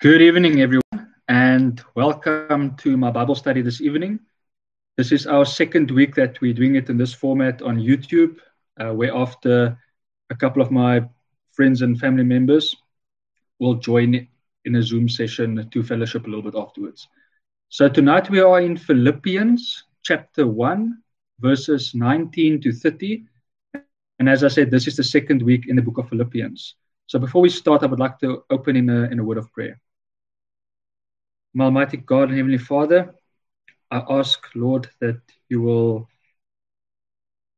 Good evening, everyone, and welcome to my Bible study this evening. This is our second week that we're doing it in this format on YouTube, uh, where after a couple of my friends and family members will join in a Zoom session to fellowship a little bit afterwards. So tonight we are in Philippians chapter 1, verses 19 to 30. And as I said, this is the second week in the book of Philippians. So before we start, I would like to open in a, in a word of prayer. My Almighty God and Heavenly Father, I ask, Lord, that you will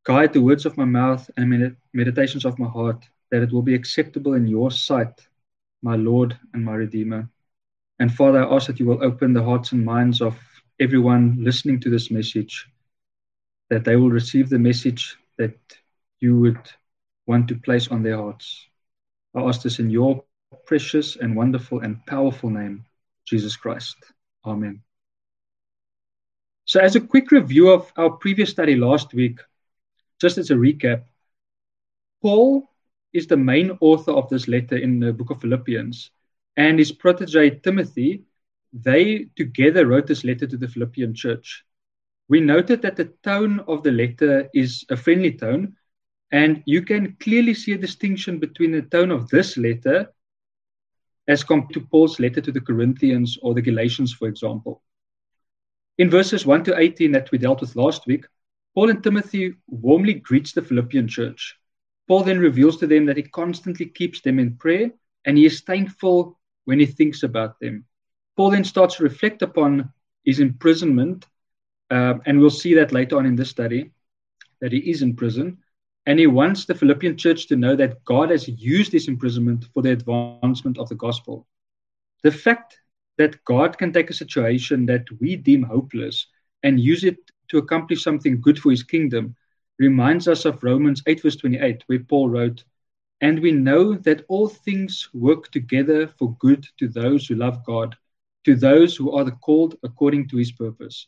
guide the words of my mouth and med- meditations of my heart, that it will be acceptable in your sight, my Lord and my Redeemer. And Father, I ask that you will open the hearts and minds of everyone listening to this message, that they will receive the message that you would want to place on their hearts. I ask this in your precious and wonderful and powerful name. Jesus Christ. Amen. So, as a quick review of our previous study last week, just as a recap, Paul is the main author of this letter in the book of Philippians, and his protege Timothy, they together wrote this letter to the Philippian church. We noted that the tone of the letter is a friendly tone, and you can clearly see a distinction between the tone of this letter as compared to Paul's letter to the Corinthians or the Galatians, for example. In verses 1 to 18 that we dealt with last week, Paul and Timothy warmly greets the Philippian church. Paul then reveals to them that he constantly keeps them in prayer and he is thankful when he thinks about them. Paul then starts to reflect upon his imprisonment, uh, and we'll see that later on in this study that he is in prison. And he wants the Philippian church to know that God has used this imprisonment for the advancement of the gospel. The fact that God can take a situation that we deem hopeless and use it to accomplish something good for his kingdom reminds us of Romans 8, verse 28, where Paul wrote, And we know that all things work together for good to those who love God, to those who are called according to his purpose.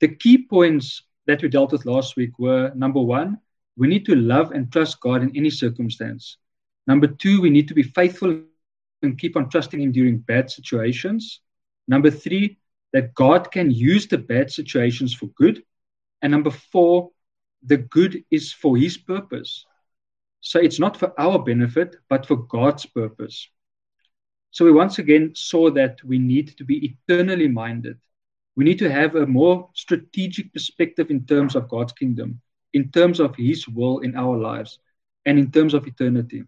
The key points that we dealt with last week were number one, we need to love and trust God in any circumstance. Number two, we need to be faithful and keep on trusting Him during bad situations. Number three, that God can use the bad situations for good. And number four, the good is for His purpose. So it's not for our benefit, but for God's purpose. So we once again saw that we need to be eternally minded. We need to have a more strategic perspective in terms of God's kingdom in terms of his will in our lives and in terms of eternity.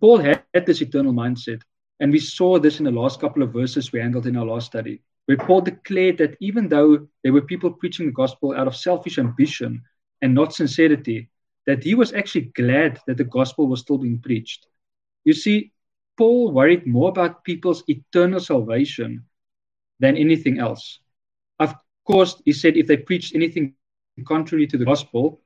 Paul had this eternal mindset, and we saw this in the last couple of verses we handled in our last study, where Paul declared that even though there were people preaching the gospel out of selfish ambition and not sincerity, that he was actually glad that the gospel was still being preached. You see, Paul worried more about people's eternal salvation than anything else. Of course, he said if they preached anything contrary to the gospel,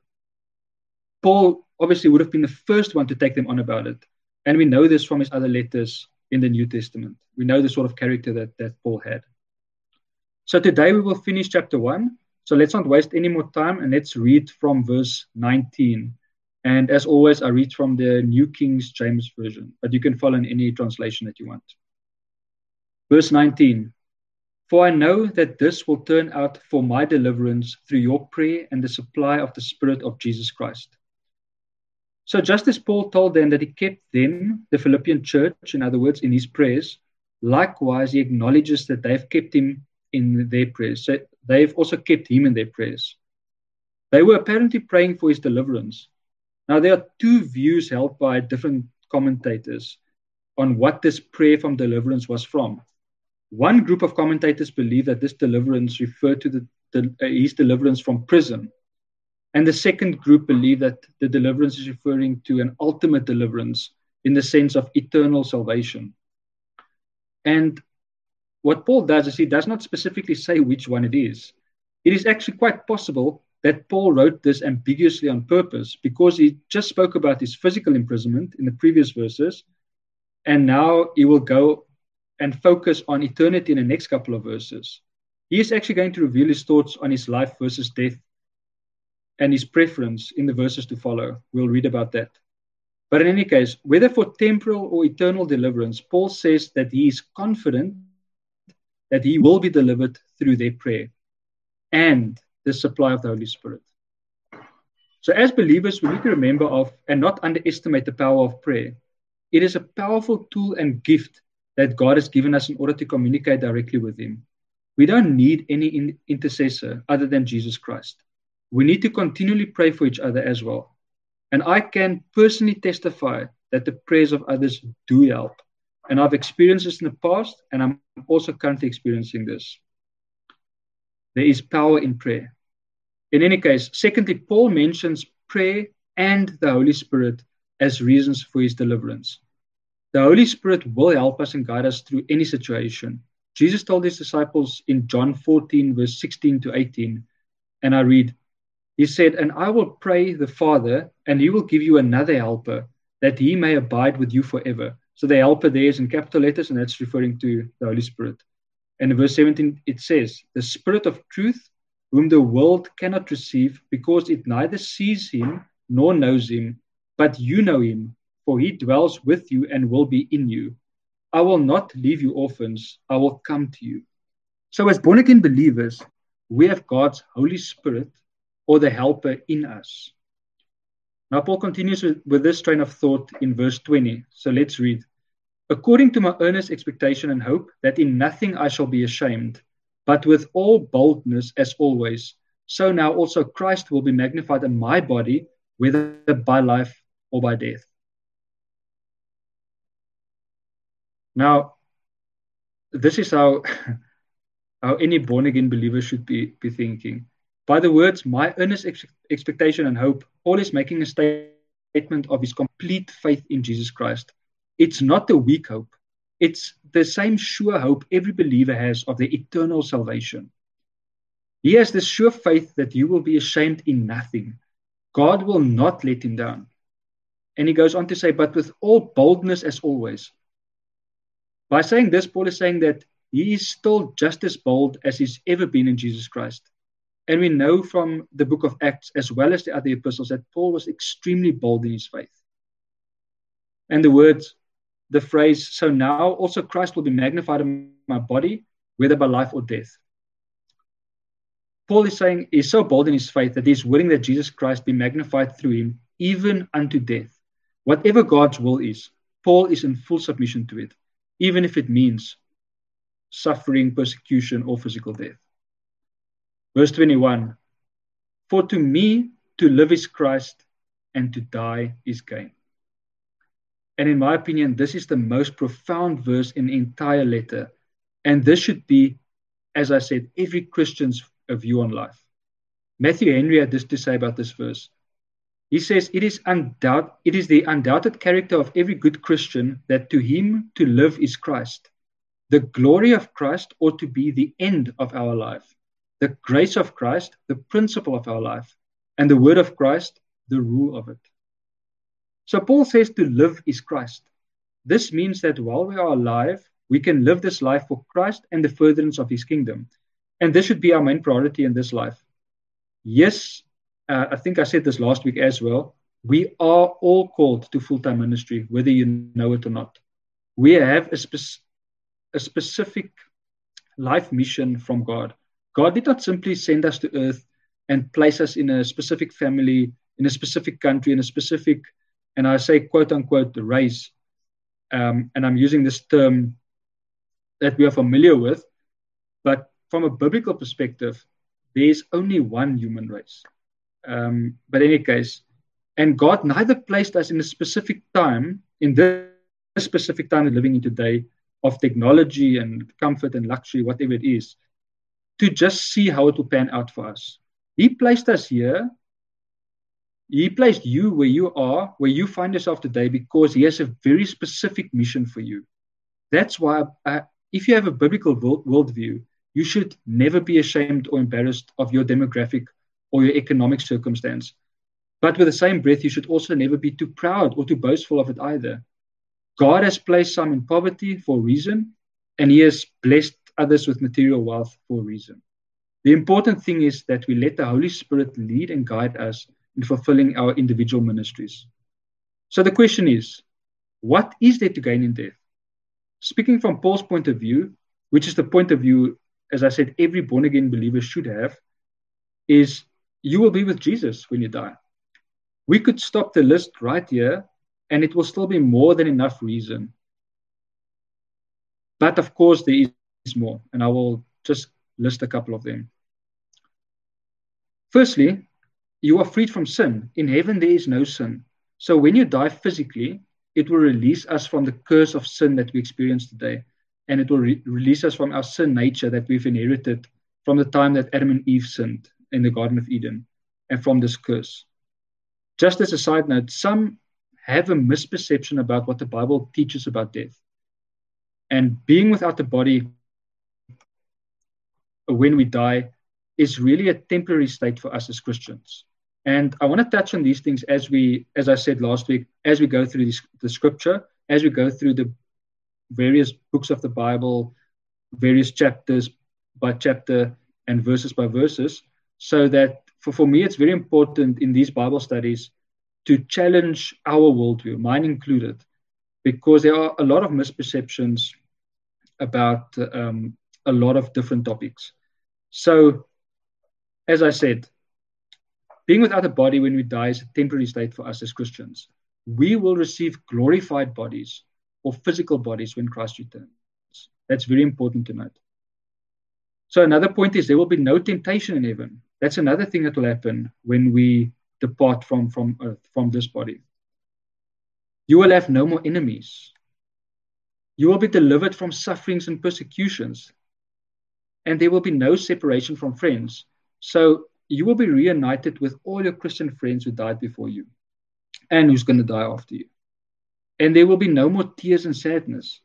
Paul obviously would have been the first one to take them on about it. And we know this from his other letters in the New Testament. We know the sort of character that, that Paul had. So today we will finish chapter 1. So let's not waste any more time and let's read from verse 19. And as always, I read from the New King James Version, but you can follow in any translation that you want. Verse 19 for I know that this will turn out for my deliverance through your prayer and the supply of the Spirit of Jesus Christ. So, just as Paul told them that he kept them, the Philippian church, in other words, in his prayers, likewise he acknowledges that they've kept him in their prayers. So, they've also kept him in their prayers. They were apparently praying for his deliverance. Now, there are two views held by different commentators on what this prayer from deliverance was from. One group of commentators believe that this deliverance referred to the, the, uh, his deliverance from prison. And the second group believe that the deliverance is referring to an ultimate deliverance in the sense of eternal salvation. And what Paul does is he does not specifically say which one it is. It is actually quite possible that Paul wrote this ambiguously on purpose because he just spoke about his physical imprisonment in the previous verses, and now he will go and focus on eternity in the next couple of verses. He is actually going to reveal his thoughts on his life versus death and his preference in the verses to follow. We'll read about that. But in any case, whether for temporal or eternal deliverance, Paul says that he is confident that he will be delivered through their prayer and the supply of the Holy Spirit. So, as believers, we need to remember of and not underestimate the power of prayer. It is a powerful tool and gift that God has given us in order to communicate directly with Him. We don't need any in- intercessor other than Jesus Christ. We need to continually pray for each other as well. And I can personally testify that the prayers of others do help. And I've experienced this in the past, and I'm also currently experiencing this. There is power in prayer. In any case, secondly, Paul mentions prayer and the Holy Spirit as reasons for his deliverance. The Holy Spirit will help us and guide us through any situation. Jesus told his disciples in John 14, verse 16 to 18, and I read, He said, And I will pray the Father, and he will give you another helper, that he may abide with you forever. So the helper there is in capital letters, and that's referring to the Holy Spirit. And in verse 17, it says, The Spirit of truth, whom the world cannot receive, because it neither sees him nor knows him, but you know him, for he dwells with you and will be in you. I will not leave you orphans, I will come to you. So, as born again believers, we have God's Holy Spirit or the Helper in us. Now, Paul continues with, with this train of thought in verse 20. So, let's read. According to my earnest expectation and hope that in nothing I shall be ashamed, but with all boldness as always, so now also Christ will be magnified in my body, whether by life or by death. Now, this is how, how any born again believer should be, be thinking. By the words, my earnest ex- expectation and hope, Paul is making a statement of his complete faith in Jesus Christ. It's not a weak hope, it's the same sure hope every believer has of the eternal salvation. He has the sure faith that you will be ashamed in nothing. God will not let him down. And he goes on to say, but with all boldness as always, by saying this, Paul is saying that he is still just as bold as he's ever been in Jesus Christ. And we know from the book of Acts, as well as the other epistles, that Paul was extremely bold in his faith. And the words, the phrase, so now also Christ will be magnified in my body, whether by life or death. Paul is saying he's so bold in his faith that he's willing that Jesus Christ be magnified through him, even unto death. Whatever God's will is, Paul is in full submission to it even if it means suffering, persecution, or physical death. Verse 21 For to me to live is Christ, and to die is gain. And in my opinion, this is the most profound verse in the entire letter. And this should be, as I said, every Christian's view on life. Matthew Henry had this to say about this verse. He says, it is, undoubt, it is the undoubted character of every good Christian that to him to live is Christ. The glory of Christ ought to be the end of our life, the grace of Christ, the principle of our life, and the word of Christ, the rule of it. So Paul says to live is Christ. This means that while we are alive, we can live this life for Christ and the furtherance of his kingdom. And this should be our main priority in this life. Yes, uh, I think I said this last week as well. We are all called to full time ministry, whether you know it or not. We have a, spe- a specific life mission from God. God did not simply send us to earth and place us in a specific family, in a specific country, in a specific, and I say quote unquote, the race. Um, and I'm using this term that we are familiar with, but from a biblical perspective, there's only one human race. Um, but in any case, and God neither placed us in a specific time, in this specific time we're living in today, of technology and comfort and luxury, whatever it is, to just see how it will pan out for us. He placed us here. He placed you where you are, where you find yourself today, because He has a very specific mission for you. That's why, uh, if you have a biblical world, worldview, you should never be ashamed or embarrassed of your demographic or your economic circumstance. But with the same breath, you should also never be too proud or too boastful of it either. God has placed some in poverty for a reason, and He has blessed others with material wealth for a reason. The important thing is that we let the Holy Spirit lead and guide us in fulfilling our individual ministries. So the question is, what is there to gain in death? Speaking from Paul's point of view, which is the point of view, as I said, every born again believer should have, is you will be with Jesus when you die. We could stop the list right here, and it will still be more than enough reason. But of course, there is more, and I will just list a couple of them. Firstly, you are freed from sin. In heaven, there is no sin. So when you die physically, it will release us from the curse of sin that we experience today. And it will re- release us from our sin nature that we've inherited from the time that Adam and Eve sinned in the Garden of Eden and from this curse. Just as a side note, some have a misperception about what the Bible teaches about death. And being without the body when we die is really a temporary state for us as Christians. And I want to touch on these things as we, as I said last week, as we go through this, the scripture, as we go through the various books of the Bible, various chapters by chapter and verses by verses, so that for, for me, it's very important in these Bible studies to challenge our worldview, mine included, because there are a lot of misperceptions about um, a lot of different topics. So, as I said, being without a body when we die is a temporary state for us as Christians. We will receive glorified bodies or physical bodies when Christ returns. That's very important to note. So, another point is there will be no temptation in heaven. That's another thing that will happen when we depart from, from earth, from this body. You will have no more enemies. You will be delivered from sufferings and persecutions and there will be no separation from friends. So you will be reunited with all your Christian friends who died before you and who's going to die after you. And there will be no more tears and sadness.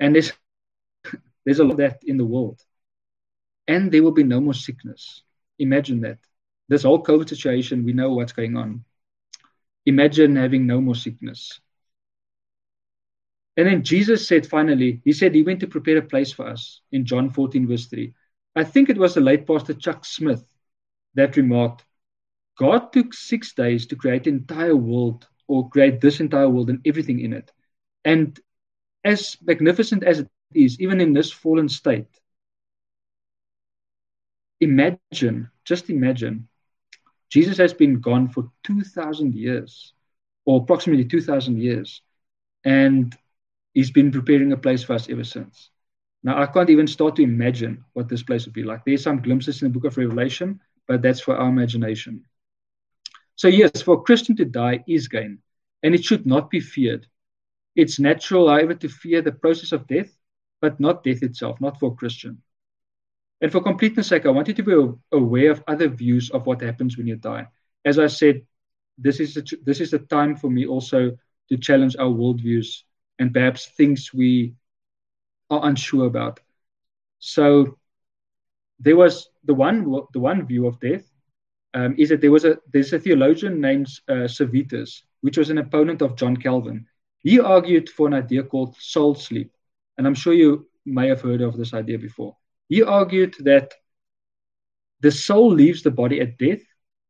And there's, there's a lot of that in the world. And there will be no more sickness. Imagine that. This whole COVID situation, we know what's going on. Imagine having no more sickness. And then Jesus said finally, He said He went to prepare a place for us in John 14, verse 3. I think it was the late pastor Chuck Smith that remarked, God took six days to create the entire world or create this entire world and everything in it. And as magnificent as it is, even in this fallen state, imagine, just imagine, Jesus has been gone for 2,000 years or approximately 2,000 years. And he's been preparing a place for us ever since. Now, I can't even start to imagine what this place would be like. There's some glimpses in the book of Revelation, but that's for our imagination. So, yes, for a Christian to die is gain, and it should not be feared. It's natural, however, to fear the process of death, but not death itself, not for a Christian. And for completeness sake, I want you to be aware of other views of what happens when you die. As I said, this is a, this is a time for me also to challenge our worldviews and perhaps things we are unsure about. So there was the one the one view of death um, is that there was a there's a theologian named uh, Servetus, which was an opponent of John Calvin. He argued for an idea called soul sleep, and I'm sure you may have heard of this idea before. He argued that the soul leaves the body at death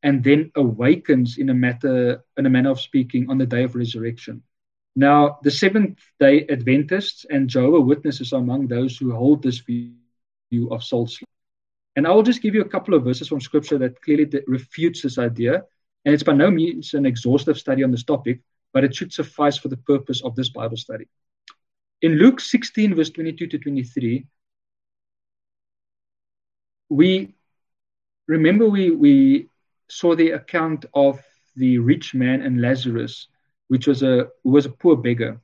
and then awakens in a matter in a manner of speaking on the day of resurrection. Now, the Seventh day Adventists and Jehovah Witnesses are among those who hold this view of soul sleep. And I will just give you a couple of verses from scripture that clearly refutes this idea. And it's by no means an exhaustive study on this topic, but it should suffice for the purpose of this Bible study. In Luke 16, verse 22 to 23, we remember we, we saw the account of the rich man and Lazarus which was a who was a poor beggar.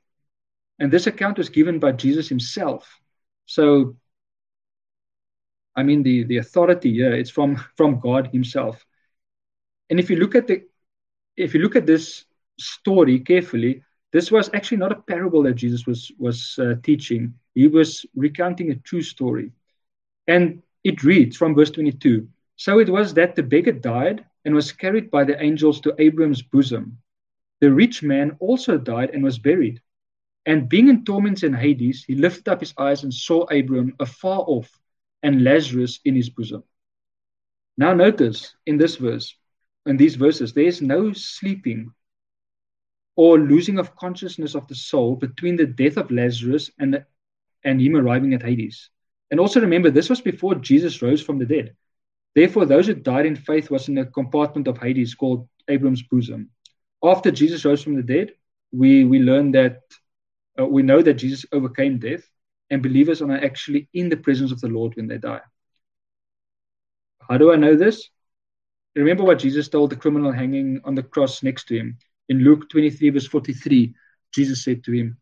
And this account was given by Jesus himself. So I mean the, the authority here, it's from, from God Himself. And if you look at the if you look at this story carefully, this was actually not a parable that Jesus was was uh, teaching. He was recounting a true story. And it reads from verse 22 So it was that the beggar died and was carried by the angels to Abraham's bosom. The rich man also died and was buried. And being in torments in Hades, he lifted up his eyes and saw Abraham afar off and Lazarus in his bosom. Now, notice in this verse, in these verses, there is no sleeping or losing of consciousness of the soul between the death of Lazarus and, the, and him arriving at Hades. And also remember, this was before Jesus rose from the dead. Therefore, those who died in faith was in a compartment of Hades called Abraham's bosom. After Jesus rose from the dead, we, we learn that uh, we know that Jesus overcame death, and believers are actually in the presence of the Lord when they die. How do I know this? Remember what Jesus told the criminal hanging on the cross next to him. In Luke 23, verse 43, Jesus said to him,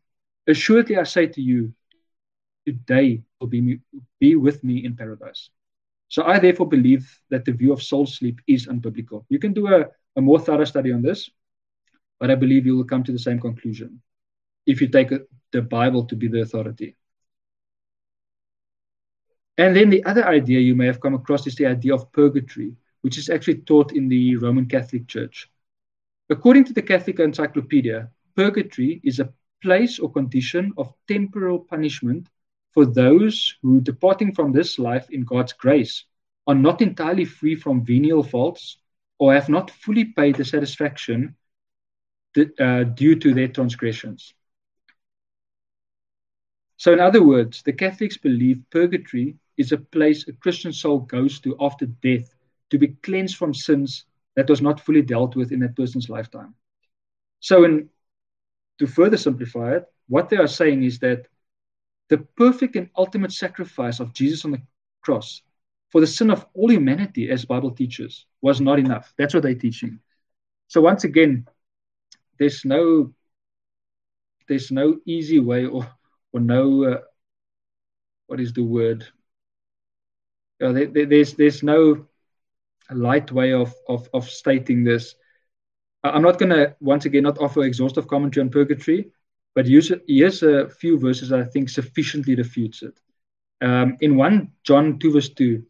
Assuredly I say to you, today will be, be with me in paradise. So I therefore believe that the view of soul sleep is unbiblical. You can do a, a more thorough study on this, but I believe you will come to the same conclusion if you take the Bible to be the authority. And then the other idea you may have come across is the idea of purgatory, which is actually taught in the Roman Catholic Church. According to the Catholic Encyclopedia, purgatory is a place or condition of temporal punishment for those who, departing from this life in God's grace, are not entirely free from venial faults or have not fully paid the satisfaction that, uh, due to their transgressions. So, in other words, the Catholics believe purgatory is a place a Christian soul goes to after death to be cleansed from sins that was not fully dealt with in that person's lifetime. So, in, to further simplify it, what they are saying is that the perfect and ultimate sacrifice of Jesus on the cross for the sin of all humanity, as Bible teaches, was not enough. That's what they're teaching. So once again, there's no there's no easy way or or no uh, what is the word uh, there, there, there's there's no light way of of, of stating this. I'm not going to once again not offer exhaustive commentary on purgatory, but here's a few verses I think sufficiently refutes it. Um, in 1 John 2 verse 2,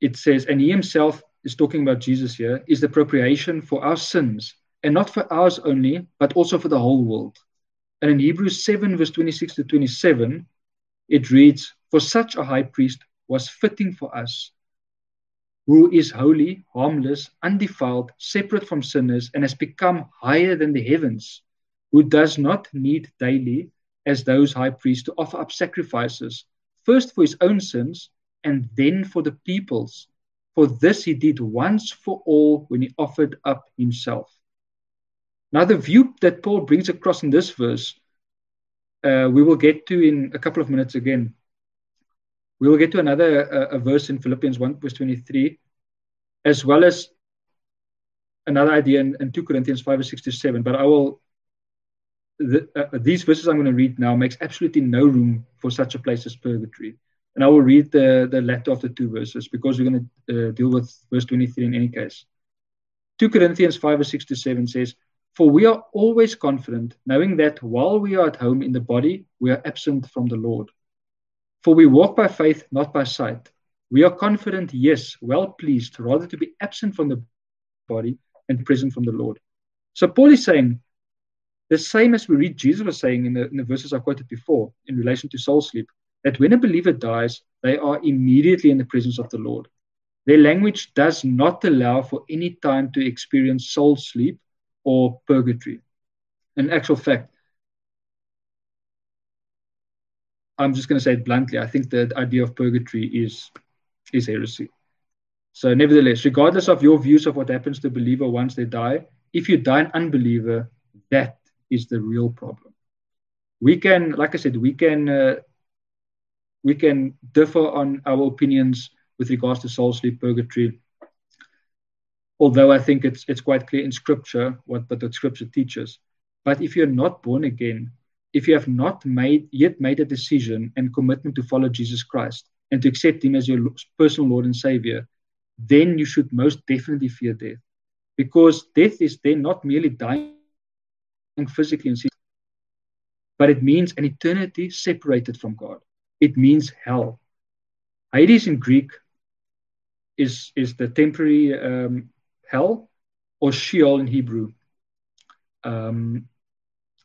it says, and he himself is talking about Jesus here, is the propitiation for our sins, and not for ours only, but also for the whole world. And in Hebrews 7 verse 26 to 27, it reads, For such a high priest was fitting for us, who is holy, harmless, undefiled, separate from sinners, and has become higher than the heavens, who does not need daily, as those high priests, to offer up sacrifices, first for his own sins, and then for the people's. For this he did once for all when he offered up himself. Now, the view that Paul brings across in this verse, uh, we will get to in a couple of minutes again. We will get to another uh, a verse in Philippians 1, verse 23, as well as another idea in, in 2 Corinthians 5, verse 6 to 7. But I will, the, uh, these verses I'm going to read now makes absolutely no room for such a place as purgatory. And I will read the, the latter of the two verses because we're going to uh, deal with verse 23 in any case. 2 Corinthians 5, or 6 to 7 says, For we are always confident, knowing that while we are at home in the body, we are absent from the Lord. For we walk by faith, not by sight. We are confident, yes, well pleased, rather to be absent from the body and present from the Lord. So Paul is saying the same as we read Jesus was saying in the, in the verses I quoted before in relation to soul sleep, that when a believer dies, they are immediately in the presence of the Lord. Their language does not allow for any time to experience soul sleep or purgatory. In actual fact, I'm just going to say it bluntly. I think the idea of purgatory is is heresy. So, nevertheless, regardless of your views of what happens to a believer once they die, if you die an unbeliever, that is the real problem. We can, like I said, we can uh, we can differ on our opinions with regards to soul sleep, purgatory. Although I think it's it's quite clear in Scripture what what the Scripture teaches. But if you're not born again, if you have not made yet made a decision and commitment to follow Jesus Christ and to accept Him as your personal Lord and Savior, then you should most definitely fear death, because death is then not merely dying physically and but it means an eternity separated from God. It means hell. Hades in Greek is is the temporary um, hell, or Sheol in Hebrew. Um,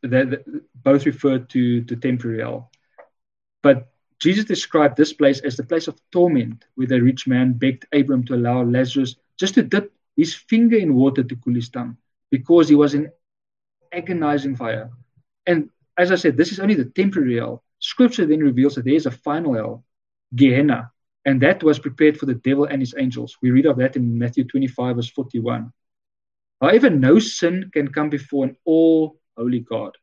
that both refer to, to temporary hell. But Jesus described this place as the place of torment, where the rich man begged Abram to allow Lazarus just to dip his finger in water to cool his tongue, because he was in agonizing fire. And as I said, this is only the temporary hell. Scripture then reveals that there is a final hell, Gehenna, and that was prepared for the devil and his angels. We read of that in Matthew 25, verse 41. However, no sin can come before an all holy God.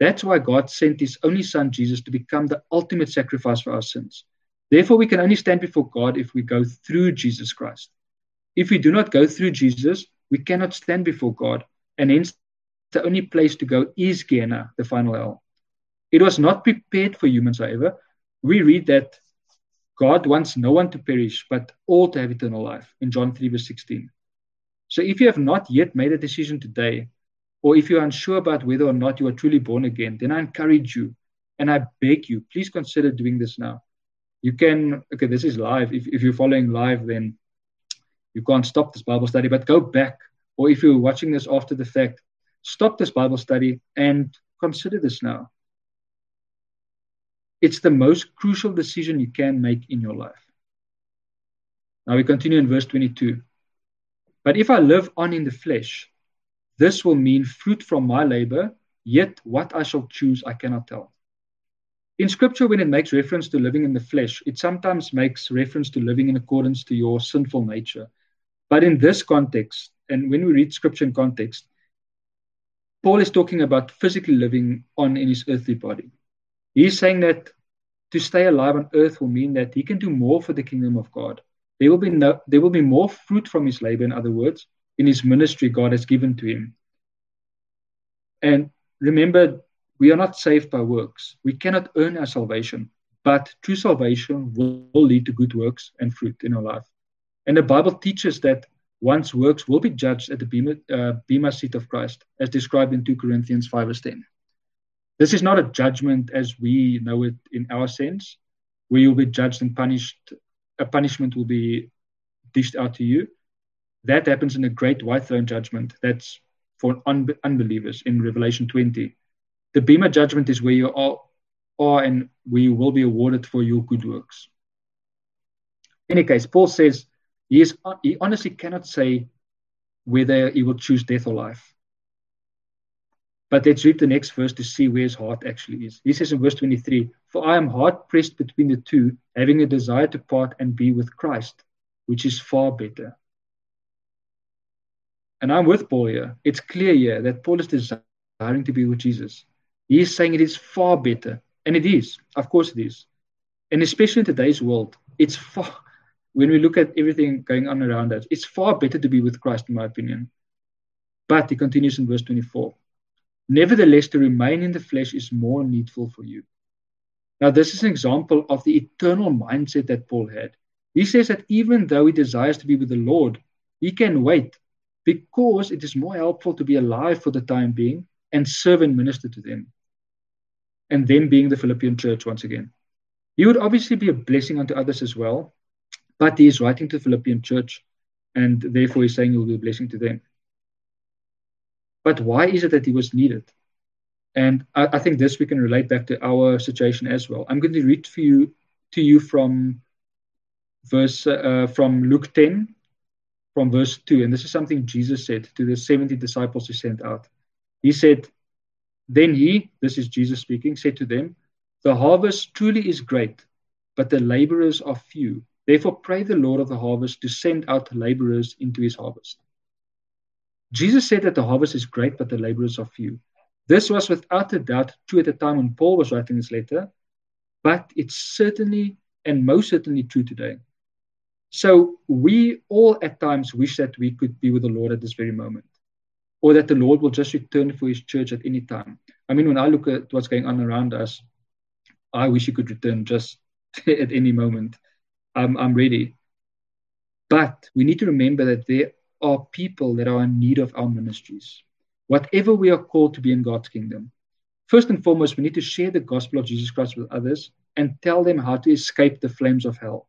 That's why God sent his only son, Jesus, to become the ultimate sacrifice for our sins. Therefore, we can only stand before God if we go through Jesus Christ. If we do not go through Jesus, we cannot stand before God, and hence the only place to go is Gehenna, the final hell. It was not prepared for humans, however. We read that God wants no one to perish, but all to have eternal life in John 3, verse 16. So if you have not yet made a decision today, or if you're unsure about whether or not you are truly born again, then I encourage you and I beg you, please consider doing this now. You can, okay, this is live. If, if you're following live, then you can't stop this Bible study, but go back. Or if you're watching this after the fact, stop this Bible study and consider this now. It's the most crucial decision you can make in your life. Now we continue in verse 22. But if I live on in the flesh, this will mean fruit from my labor, yet what I shall choose I cannot tell. In scripture, when it makes reference to living in the flesh, it sometimes makes reference to living in accordance to your sinful nature. But in this context, and when we read scripture in context, Paul is talking about physically living on in his earthly body. He's saying that to stay alive on earth will mean that he can do more for the kingdom of God. There will be no, there will be more fruit from his labor, in other words, in his ministry God has given to him. And remember, we are not saved by works. We cannot earn our salvation, but true salvation will, will lead to good works and fruit in our life. And the Bible teaches that one's works will be judged at the Bema, uh, Bema seat of Christ, as described in 2 Corinthians 5 verse 10. This is not a judgment as we know it in our sense, where you'll be judged and punished. A punishment will be dished out to you. That happens in a great white throne judgment. That's for un- unbelievers in Revelation 20. The Bema judgment is where you are, are and where you will be awarded for your good works. In any case, Paul says he, is, he honestly cannot say whether he will choose death or life. But let's read the next verse to see where his heart actually is. He says in verse 23 For I am hard pressed between the two, having a desire to part and be with Christ, which is far better. And I'm with Paul here. It's clear here that Paul is desiring to be with Jesus. He is saying it is far better. And it is. Of course it is. And especially in today's world, it's far, when we look at everything going on around us, it's far better to be with Christ, in my opinion. But he continues in verse 24 Nevertheless, to remain in the flesh is more needful for you. Now, this is an example of the eternal mindset that Paul had. He says that even though he desires to be with the Lord, he can wait because it is more helpful to be alive for the time being and serve and minister to them. And them being the Philippian church once again. He would obviously be a blessing unto others as well, but he is writing to the Philippian church, and therefore he's saying he will be a blessing to them. But why is it that he was needed? And I, I think this we can relate back to our situation as well. I'm going to read for you to you from verse uh, from Luke 10, from verse 2. And this is something Jesus said to the 70 disciples he sent out. He said, Then he, this is Jesus speaking, said to them, The harvest truly is great, but the laborers are few. Therefore, pray the Lord of the harvest to send out laborers into his harvest. Jesus said that the harvest is great, but the laborers are few. This was without a doubt true at the time when Paul was writing this letter, but it's certainly and most certainly true today. So we all at times wish that we could be with the Lord at this very moment, or that the Lord will just return for his church at any time. I mean, when I look at what's going on around us, I wish he could return just at any moment. I'm, I'm ready. But we need to remember that there are people that are in need of our ministries. Whatever we are called to be in God's kingdom, first and foremost, we need to share the gospel of Jesus Christ with others and tell them how to escape the flames of hell.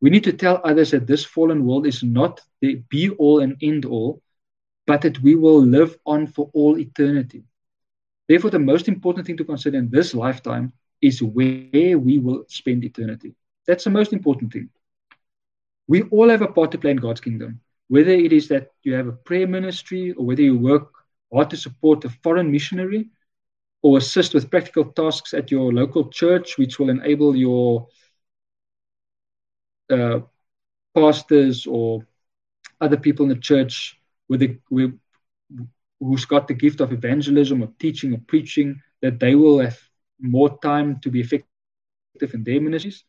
We need to tell others that this fallen world is not the be all and end all, but that we will live on for all eternity. Therefore, the most important thing to consider in this lifetime is where we will spend eternity. That's the most important thing. We all have a part to play in God's kingdom whether it is that you have a prayer ministry or whether you work hard to support a foreign missionary or assist with practical tasks at your local church, which will enable your uh, pastors or other people in the church with the, with, who's got the gift of evangelism or teaching or preaching, that they will have more time to be effective in their ministries.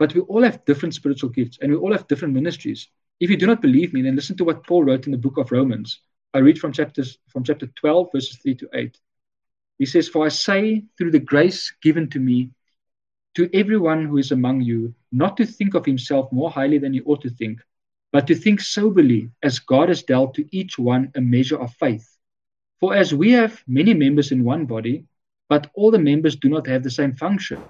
But we all have different spiritual gifts and we all have different ministries. If you do not believe me, then listen to what Paul wrote in the book of Romans. I read from chapters from chapter 12, verses 3 to 8. He says, For I say, through the grace given to me, to everyone who is among you, not to think of himself more highly than he ought to think, but to think soberly, as God has dealt to each one a measure of faith. For as we have many members in one body, but all the members do not have the same function,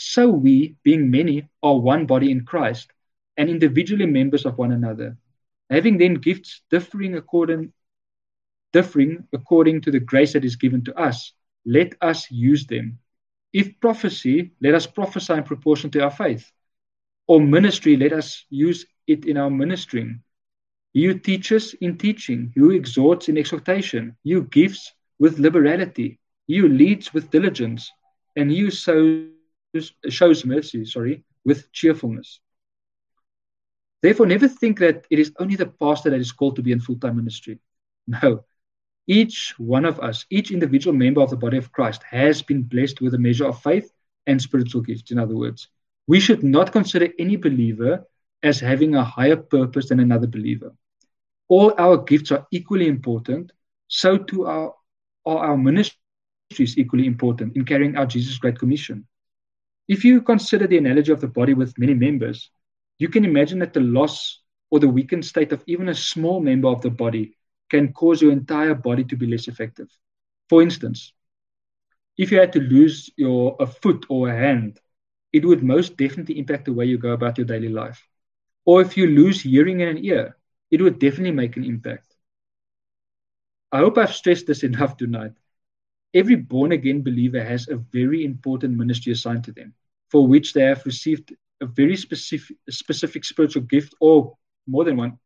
so we, being many, are one body in Christ, and individually members of one another. Having then gifts differing according differing according to the grace that is given to us. Let us use them. If prophecy, let us prophesy in proportion to our faith. Or ministry, let us use it in our ministering. You teachers in teaching, you exhorts in exhortation, you gives with liberality, you leads with diligence, and you sows, shows mercy, sorry, with cheerfulness. Therefore, never think that it is only the pastor that is called to be in full time ministry. No, each one of us, each individual member of the body of Christ, has been blessed with a measure of faith and spiritual gifts. In other words, we should not consider any believer as having a higher purpose than another believer. All our gifts are equally important, so too are, are our ministries equally important in carrying out Jesus' Great Commission. If you consider the analogy of the body with many members, you can imagine that the loss or the weakened state of even a small member of the body can cause your entire body to be less effective. For instance, if you had to lose your a foot or a hand, it would most definitely impact the way you go about your daily life. Or if you lose hearing in an ear, it would definitely make an impact. I hope I've stressed this enough tonight. Every born again believer has a very important ministry assigned to them, for which they have received a very specific, specific spiritual gift, or more than one,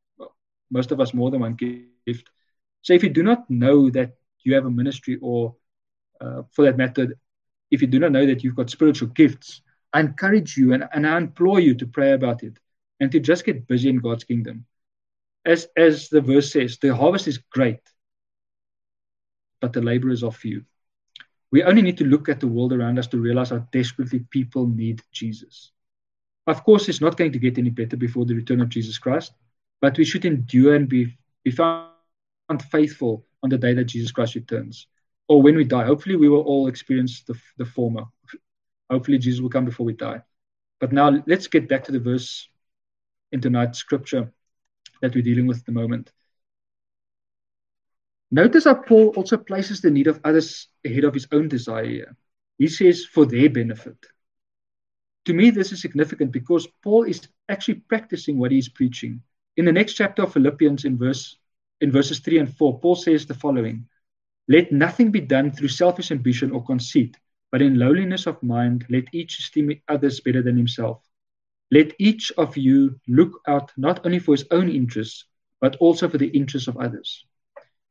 most of us more than one gift. So if you do not know that you have a ministry, or uh, for that matter, if you do not know that you've got spiritual gifts, I encourage you and, and I implore you to pray about it and to just get busy in God's kingdom. As, as the verse says, the harvest is great, but the laborers are few. We only need to look at the world around us to realize how desperately people need Jesus. Of course, it's not going to get any better before the return of Jesus Christ, but we should endure and be, be found unfaithful on the day that Jesus Christ returns, or when we die. Hopefully, we will all experience the, the former. Hopefully, Jesus will come before we die. But now let's get back to the verse in tonight's scripture that we're dealing with at the moment. Notice how Paul also places the need of others ahead of his own desire. He says, for their benefit. To me, this is significant because Paul is actually practicing what he's preaching. In the next chapter of Philippians, in verse in verses 3 and 4, Paul says the following Let nothing be done through selfish ambition or conceit, but in lowliness of mind, let each esteem others better than himself. Let each of you look out not only for his own interests, but also for the interests of others.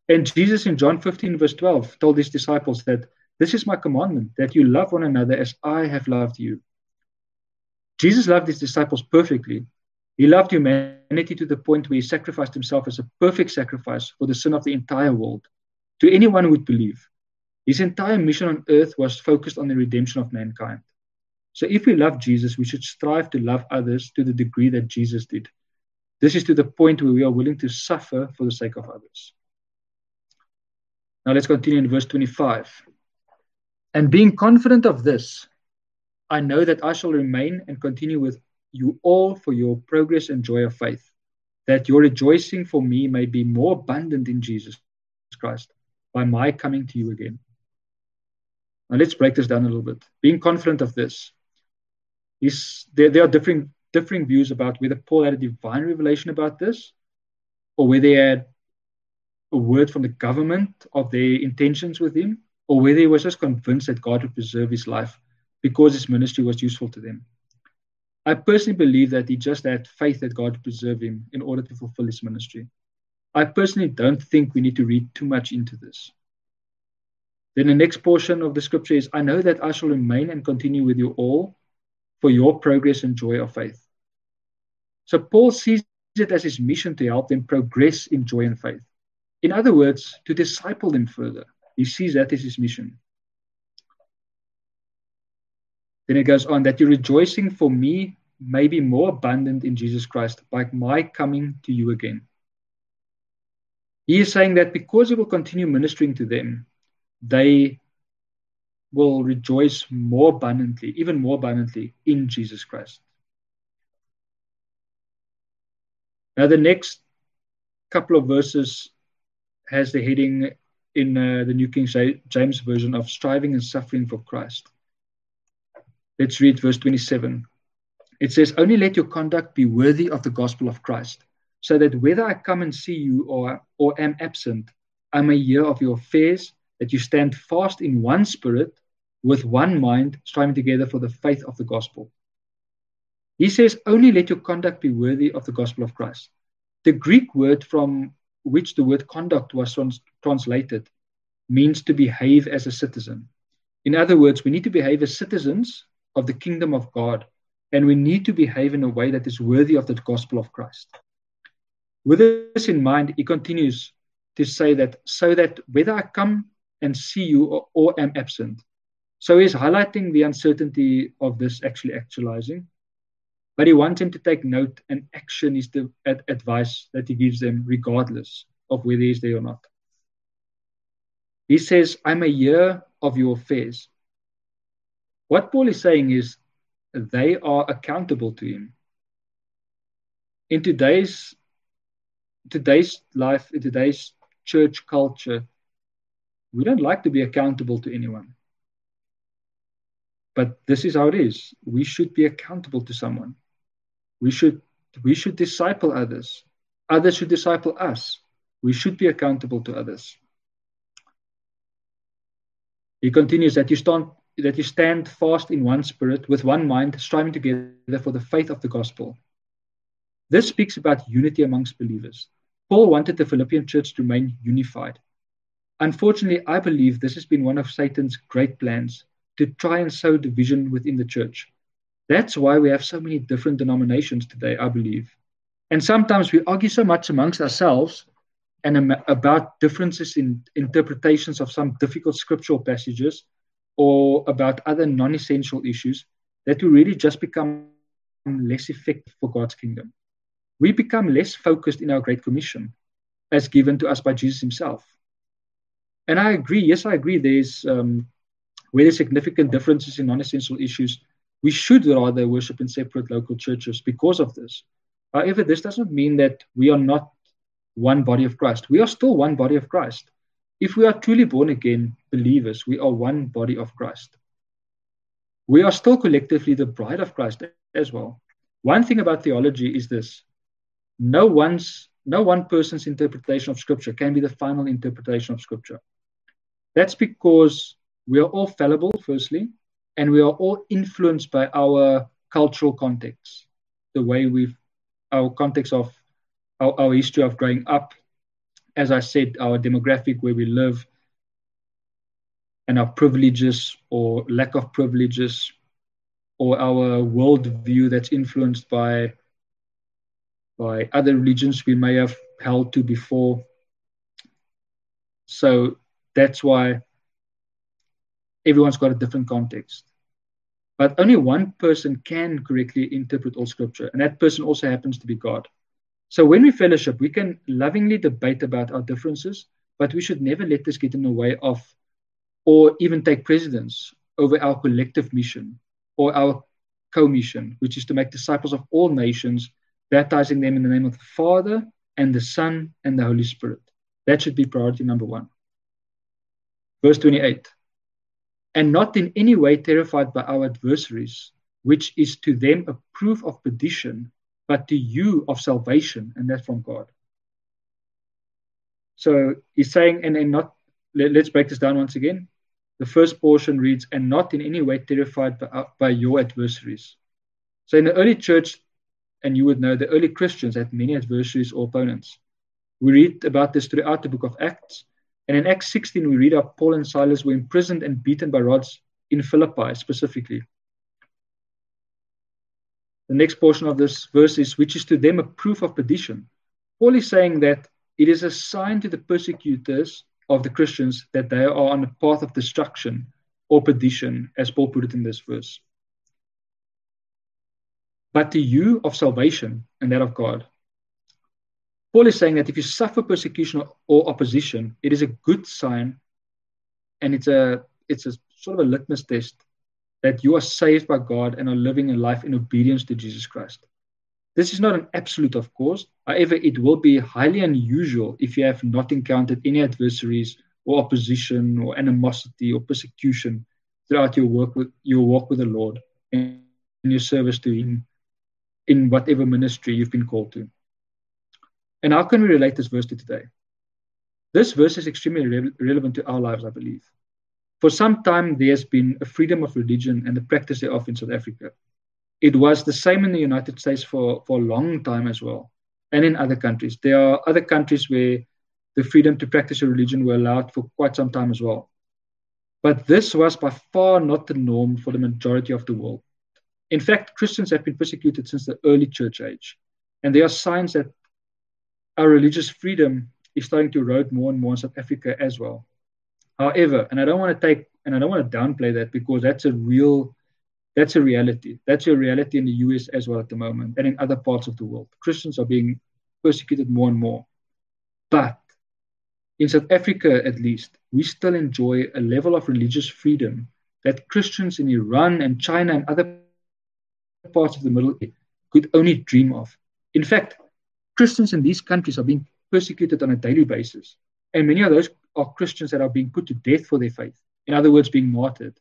And Jesus in John 15, verse 12, told his disciples that this is my commandment, that you love one another as I have loved you. Jesus loved his disciples perfectly, he loved humanity to the point where he sacrificed himself as a perfect sacrifice for the sin of the entire world, to anyone who would believe. His entire mission on earth was focused on the redemption of mankind. So if we love Jesus, we should strive to love others to the degree that Jesus did. This is to the point where we are willing to suffer for the sake of others. Now let's continue in verse 25. And being confident of this, I know that I shall remain and continue with you all for your progress and joy of faith, that your rejoicing for me may be more abundant in Jesus Christ by my coming to you again. Now let's break this down a little bit. Being confident of this, is there, there are differing differing views about whether Paul had a divine revelation about this, or whether he had a word from the government of their intentions with him, or whether he was just convinced that God would preserve his life because his ministry was useful to them. I personally believe that he just had faith that God would preserve him in order to fulfill his ministry. I personally don't think we need to read too much into this. Then the next portion of the scripture is I know that I shall remain and continue with you all for your progress and joy of faith. So Paul sees it as his mission to help them progress in joy and faith. In other words, to disciple them further. He sees that as his mission. Then it goes on that your rejoicing for me may be more abundant in Jesus Christ by my coming to you again. He is saying that because he will continue ministering to them, they will rejoice more abundantly, even more abundantly in Jesus Christ. Now, the next couple of verses has the heading in uh, the New King James Version of striving and suffering for Christ. Let's read verse 27. It says, Only let your conduct be worthy of the gospel of Christ, so that whether I come and see you or, or am absent, I may hear of your affairs, that you stand fast in one spirit, with one mind, striving together for the faith of the gospel. He says, Only let your conduct be worthy of the gospel of Christ. The Greek word from which the word conduct was trans- translated means to behave as a citizen. In other words, we need to behave as citizens of the kingdom of God, and we need to behave in a way that is worthy of the gospel of Christ. With this in mind, he continues to say that so that whether I come and see you or, or am absent. So he's highlighting the uncertainty of this actually actualizing. But he wants them to take note, and action is the advice that he gives them, regardless of whether he's there or not. He says, I'm a year of your affairs. What Paul is saying is they are accountable to him. In today's today's life, in today's church culture, we don't like to be accountable to anyone. But this is how it is. We should be accountable to someone. We should we should disciple others. Others should disciple us. We should be accountable to others. He continues that you stand that you stand fast in one spirit, with one mind, striving together for the faith of the gospel. This speaks about unity amongst believers. Paul wanted the Philippian church to remain unified. Unfortunately, I believe this has been one of Satan's great plans to try and sow division within the church. That's why we have so many different denominations today, I believe. And sometimes we argue so much amongst ourselves and about differences in interpretations of some difficult scriptural passages or about other non essential issues that we really just become less effective for God's kingdom. We become less focused in our Great Commission as given to us by Jesus Himself. And I agree, yes, I agree, there's um, where there's significant differences in non essential issues we should rather worship in separate local churches because of this. However, this doesn't mean that we are not one body of Christ. We are still one body of Christ. If we are truly born again believers, we are one body of Christ. We are still collectively the bride of Christ as well. One thing about theology is this no one's no one person's interpretation of scripture can be the final interpretation of scripture. That's because we are all fallible, firstly, and we are all influenced by our cultural context, the way we've, our context of our, our history of growing up, as I said, our demographic, where we live, and our privileges or lack of privileges, or our worldview that's influenced by by other religions we may have held to before. So that's why everyone's got a different context. But only one person can correctly interpret all scripture, and that person also happens to be God. So when we fellowship, we can lovingly debate about our differences, but we should never let this get in the way of or even take precedence over our collective mission or our co-mission, which is to make disciples of all nations, baptizing them in the name of the Father and the Son and the Holy Spirit. That should be priority number one. Verse 28 and not in any way terrified by our adversaries, which is to them a proof of perdition, but to you of salvation, and that's from God. So he's saying, and, not, let, us break this down once again. The first portion reads, and not in any way terrified by, by your adversaries. So in the early church, and you would know the early Christians had many adversaries or opponents. We read about this throughout the book of Acts. And in Acts 16, we read how Paul and Silas were imprisoned and beaten by rods in Philippi specifically. The next portion of this verse is, which is to them a proof of perdition. Paul is saying that it is a sign to the persecutors of the Christians that they are on a path of destruction or perdition, as Paul put it in this verse. But to you of salvation and that of God. Paul is saying that if you suffer persecution or opposition, it is a good sign and it's a it's a sort of a litmus test that you are saved by God and are living a life in obedience to Jesus Christ. This is not an absolute, of course. However, it will be highly unusual if you have not encountered any adversaries or opposition or animosity or persecution throughout your work with your walk with the Lord and your service to Him in whatever ministry you've been called to. And how can we relate this verse to today? This verse is extremely re- relevant to our lives, I believe. For some time, there has been a freedom of religion and the practice thereof in South Africa. It was the same in the United States for, for a long time as well, and in other countries. There are other countries where the freedom to practice a religion were allowed for quite some time as well. But this was by far not the norm for the majority of the world. In fact, Christians have been persecuted since the early church age. And there are signs that our religious freedom is starting to erode more and more in South Africa as well. However, and I don't want to take and I don't want to downplay that because that's a real that's a reality. That's a reality in the US as well at the moment and in other parts of the world. Christians are being persecuted more and more. But in South Africa, at least, we still enjoy a level of religious freedom that Christians in Iran and China and other parts of the Middle East could only dream of. In fact, Christians in these countries are being persecuted on a daily basis. And many of those are Christians that are being put to death for their faith. In other words, being martyred.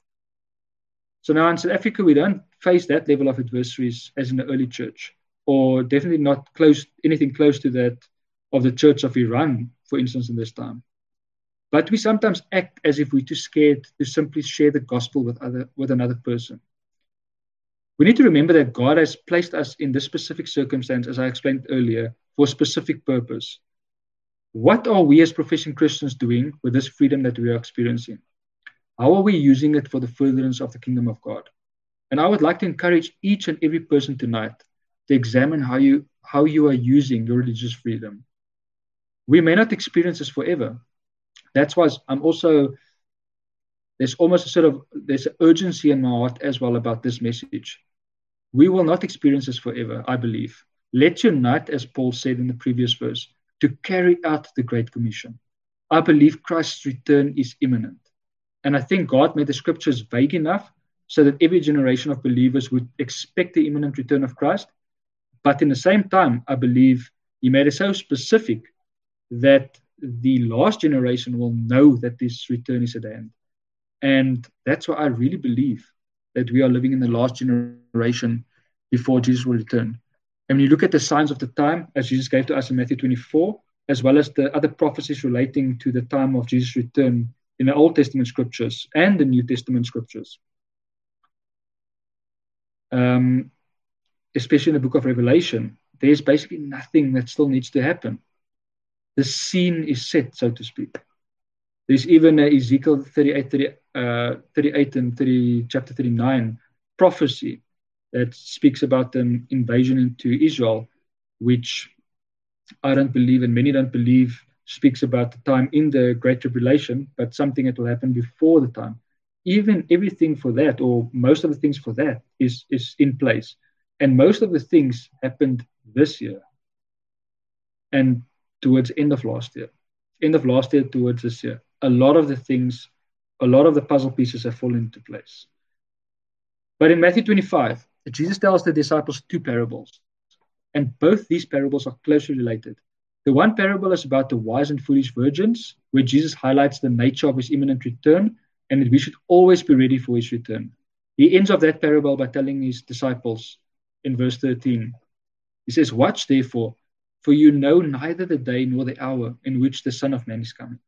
So now in South Africa, we don't face that level of adversaries as in the early church, or definitely not close anything close to that of the Church of Iran, for instance, in this time. But we sometimes act as if we're too scared to simply share the gospel with other with another person. We need to remember that God has placed us in this specific circumstance, as I explained earlier, for a specific purpose. What are we as professing Christians doing with this freedom that we are experiencing? How are we using it for the furtherance of the kingdom of God? And I would like to encourage each and every person tonight to examine how you how you are using your religious freedom. We may not experience this forever. That's why I'm also there's almost a sort of there's an urgency in my heart as well about this message. We will not experience this forever, I believe. Let's unite, as Paul said in the previous verse, to carry out the Great Commission. I believe Christ's return is imminent. And I think God made the scriptures vague enough so that every generation of believers would expect the imminent return of Christ. But in the same time, I believe He made it so specific that the last generation will know that this return is at hand. And that's why I really believe that we are living in the last generation before Jesus will return. And when you look at the signs of the time, as Jesus gave to us in Matthew 24, as well as the other prophecies relating to the time of Jesus' return in the Old Testament scriptures and the New Testament scriptures. Um, especially in the book of Revelation, there's basically nothing that still needs to happen. The scene is set, so to speak. There's even uh, Ezekiel 38, 30, uh, 38 and 30, chapter 39 prophecy that speaks about an invasion into Israel, which I don't believe, and many don't believe, speaks about the time in the Great Tribulation, but something that will happen before the time. Even everything for that, or most of the things for that, is, is in place. And most of the things happened this year and towards end of last year. End of last year towards this year. A lot of the things, a lot of the puzzle pieces have fallen into place. But in Matthew 25, Jesus tells the disciples two parables. And both these parables are closely related. The one parable is about the wise and foolish virgins, where Jesus highlights the nature of his imminent return and that we should always be ready for his return. He ends of that parable by telling his disciples in verse 13, he says, Watch therefore, for you know neither the day nor the hour in which the Son of Man is coming.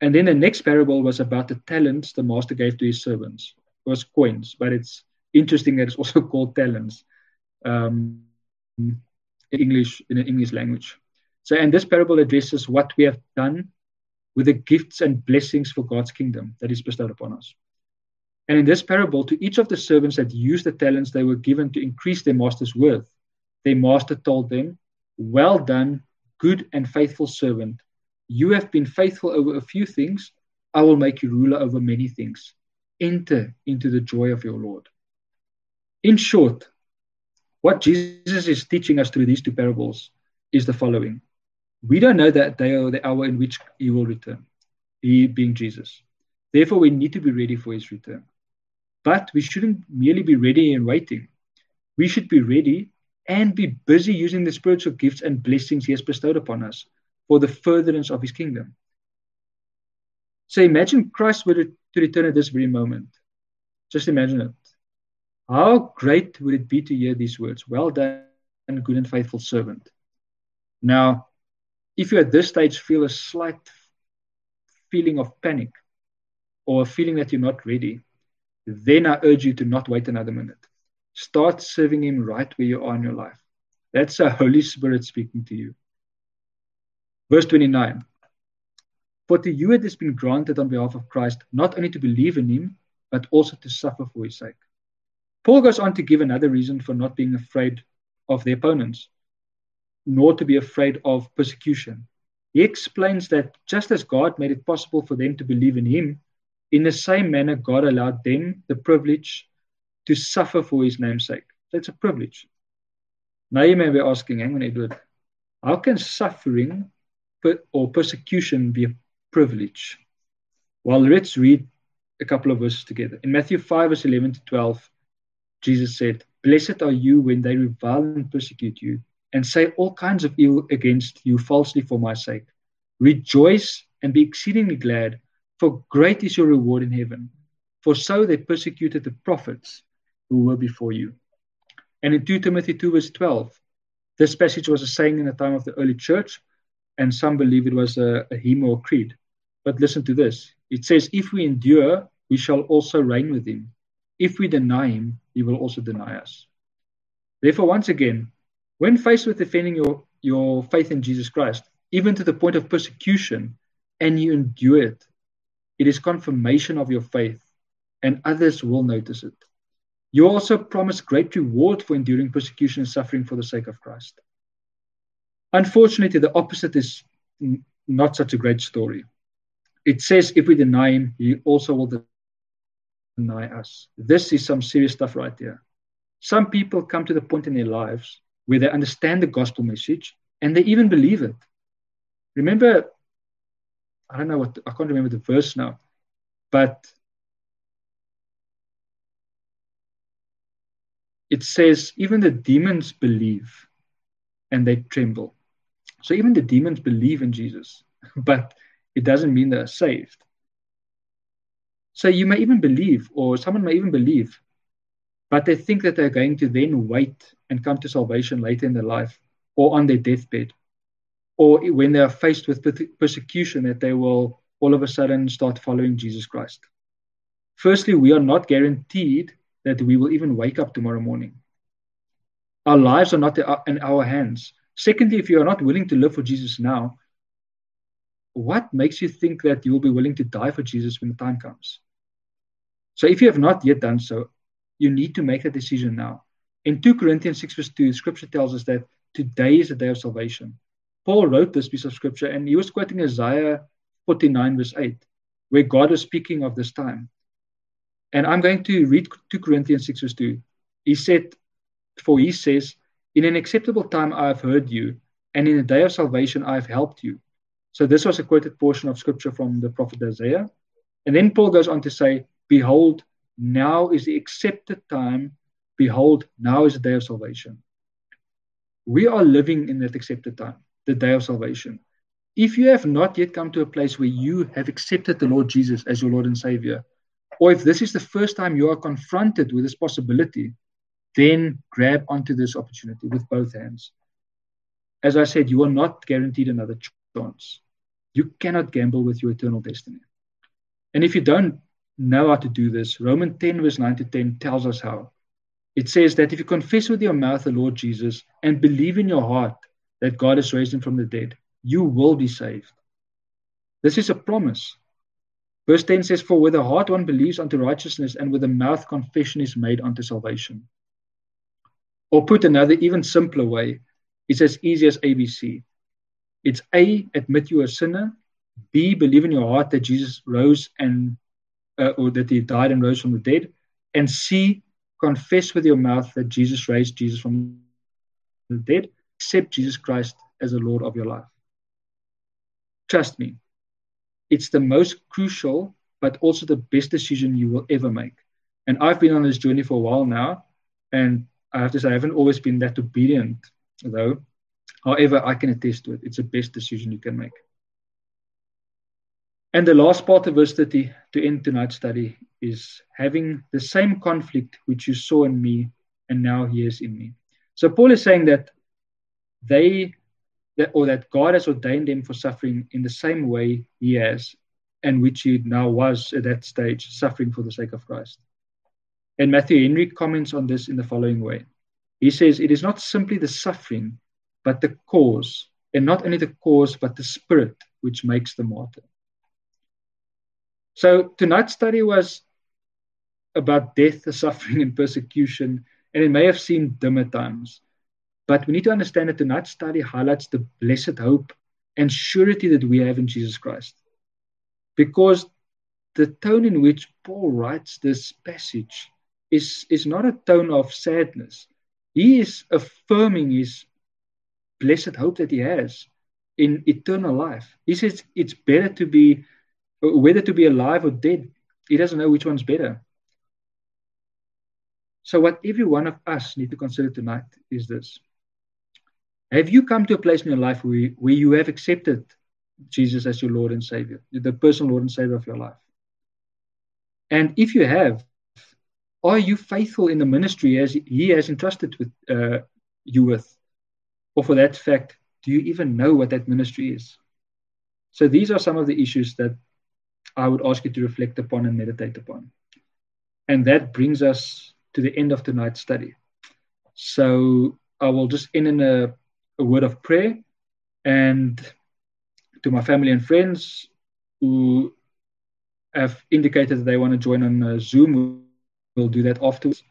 And then the next parable was about the talents the master gave to his servants. It was coins, but it's interesting that it's also called talents um, in English in the English language. So, and this parable addresses what we have done with the gifts and blessings for God's kingdom that is bestowed upon us. And in this parable, to each of the servants that used the talents they were given to increase their master's worth, their master told them, Well done, good and faithful servant. You have been faithful over a few things. I will make you ruler over many things. Enter into the joy of your Lord. In short, what Jesus is teaching us through these two parables is the following We don't know that day or the hour in which he will return, he being Jesus. Therefore, we need to be ready for his return. But we shouldn't merely be ready and waiting. We should be ready and be busy using the spiritual gifts and blessings he has bestowed upon us for the furtherance of his kingdom. So imagine Christ were to return at this very moment. Just imagine it. How great would it be to hear these words? Well done, good and faithful servant. Now, if you at this stage feel a slight feeling of panic or a feeling that you're not ready, then I urge you to not wait another minute. Start serving Him right where you are in your life. That's a Holy Spirit speaking to you. Verse 29 For to you it has been granted on behalf of Christ not only to believe in Him, but also to suffer for His sake. Paul goes on to give another reason for not being afraid of the opponents, nor to be afraid of persecution. He explains that just as God made it possible for them to believe in Him, in the same manner, God allowed them the privilege to suffer for his name's sake. That's a privilege. Now you may be asking, hang on, Edward, how can suffering or persecution be a privilege? Well, let's read a couple of verses together. In Matthew 5, verse 11 to 12, Jesus said, Blessed are you when they revile and persecute you and say all kinds of ill against you falsely for my sake. Rejoice and be exceedingly glad for great is your reward in heaven. For so they persecuted the prophets who were before you. And in 2 Timothy 2, verse 12, this passage was a saying in the time of the early church, and some believe it was a, a hymn or creed. But listen to this it says, If we endure, we shall also reign with him. If we deny him, he will also deny us. Therefore, once again, when faced with defending your, your faith in Jesus Christ, even to the point of persecution, and you endure it, it is confirmation of your faith, and others will notice it. You also promise great reward for enduring persecution and suffering for the sake of Christ. Unfortunately, the opposite is not such a great story. It says, if we deny him, he also will deny us. This is some serious stuff right here. Some people come to the point in their lives where they understand the gospel message and they even believe it. Remember I don't know what I can't remember the verse now, but it says even the demons believe and they tremble. So even the demons believe in Jesus, but it doesn't mean they're saved. So you may even believe, or someone may even believe, but they think that they're going to then wait and come to salvation later in their life or on their deathbed or when they are faced with persecution, that they will all of a sudden start following Jesus Christ. Firstly, we are not guaranteed that we will even wake up tomorrow morning. Our lives are not in our hands. Secondly, if you are not willing to live for Jesus now, what makes you think that you will be willing to die for Jesus when the time comes? So, if you have not yet done so, you need to make that decision now. In 2 Corinthians 6, verse 2, scripture tells us that today is the day of salvation. Paul wrote this piece of scripture and he was quoting Isaiah 49, verse 8, where God was speaking of this time. And I'm going to read 2 Corinthians 6, verse 2. He said, For he says, In an acceptable time I have heard you, and in the day of salvation I have helped you. So this was a quoted portion of scripture from the prophet Isaiah. And then Paul goes on to say, Behold, now is the accepted time. Behold, now is the day of salvation. We are living in that accepted time the day of salvation. If you have not yet come to a place where you have accepted the Lord Jesus as your Lord and Savior, or if this is the first time you are confronted with this possibility, then grab onto this opportunity with both hands. As I said, you are not guaranteed another chance. You cannot gamble with your eternal destiny. And if you don't know how to do this, Romans 10, verse 9 to 10 tells us how. It says that if you confess with your mouth the Lord Jesus and believe in your heart that God has raised him from the dead, you will be saved. This is a promise. Verse 10 says, For with the heart one believes unto righteousness, and with the mouth confession is made unto salvation. Or put another, even simpler way, it's as easy as ABC. It's A, admit you're a sinner. B, believe in your heart that Jesus rose and, uh, or that he died and rose from the dead. And C, confess with your mouth that Jesus raised Jesus from the dead. Accept Jesus Christ as the Lord of your life. Trust me, it's the most crucial, but also the best decision you will ever make. And I've been on this journey for a while now, and I have to say, I haven't always been that obedient, though. However, I can attest to it. It's the best decision you can make. And the last part of verse 30 to end tonight's study is having the same conflict which you saw in me and now he is in me. So Paul is saying that they that or that God has ordained them for suffering in the same way he has, and which he now was at that stage, suffering for the sake of Christ. And Matthew Henry comments on this in the following way. He says, It is not simply the suffering, but the cause, and not only the cause, but the spirit which makes the martyr. So tonight's study was about death, the suffering, and persecution, and it may have seemed dim at times. But we need to understand that tonight's study highlights the blessed hope and surety that we have in Jesus Christ. Because the tone in which Paul writes this passage is, is not a tone of sadness. He is affirming his blessed hope that he has in eternal life. He says it's better to be, whether to be alive or dead, he doesn't know which one's better. So, what every one of us need to consider tonight is this Have you come to a place in your life where, where you have accepted Jesus as your Lord and Savior, the personal Lord and Savior of your life? And if you have, are you faithful in the ministry as He has entrusted with uh, you with? Or for that fact, do you even know what that ministry is? So these are some of the issues that I would ask you to reflect upon and meditate upon. And that brings us to the end of tonight's study. So I will just end in a, a word of prayer and to my family and friends who have indicated that they want to join on uh, Zoom We'll do that afterwards.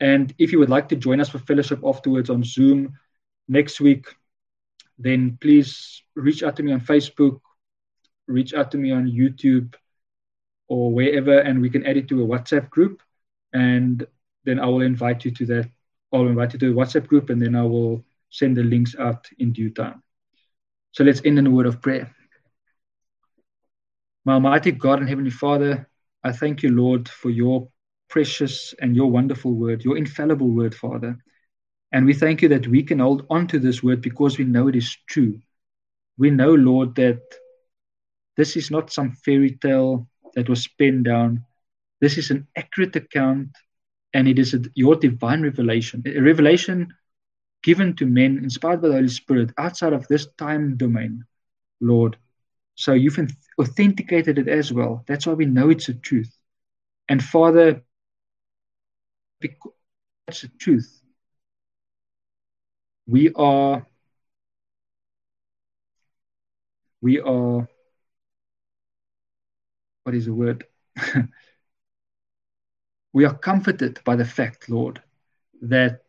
And if you would like to join us for fellowship afterwards on Zoom next week, then please reach out to me on Facebook, reach out to me on YouTube or wherever, and we can add it to a WhatsApp group. And then I will invite you to that. I'll invite you to a WhatsApp group, and then I will send the links out in due time. So let's end in a word of prayer. My Almighty God and Heavenly Father, I thank you, Lord, for your precious and your wonderful word, your infallible word, Father. And we thank you that we can hold on to this word because we know it is true. We know, Lord, that this is not some fairy tale that was penned down. This is an accurate account, and it is a, your divine revelation, a revelation given to men, inspired by the Holy Spirit, outside of this time domain, Lord. So you've authenticated it as well. That's why we know it's a truth. And Father, because that's a truth. We are we are what is the word? we are comforted by the fact, Lord, that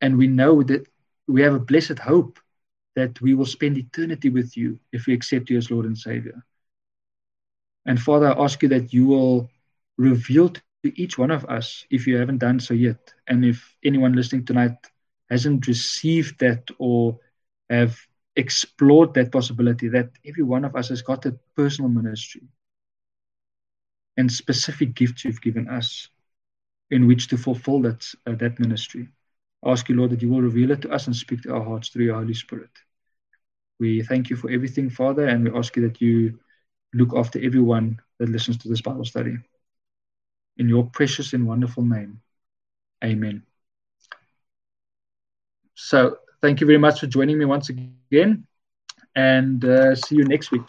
and we know that we have a blessed hope that we will spend eternity with you if we accept you as Lord and Savior. And Father, I ask you that you will reveal to each one of us if you haven't done so yet. And if anyone listening tonight hasn't received that or have explored that possibility, that every one of us has got a personal ministry and specific gifts you've given us in which to fulfill that, uh, that ministry. I ask you, Lord, that you will reveal it to us and speak to our hearts through your Holy Spirit. We thank you for everything, Father, and we ask you that you look after everyone that listens to this Bible study. In your precious and wonderful name. Amen. So, thank you very much for joining me once again, and uh, see you next week.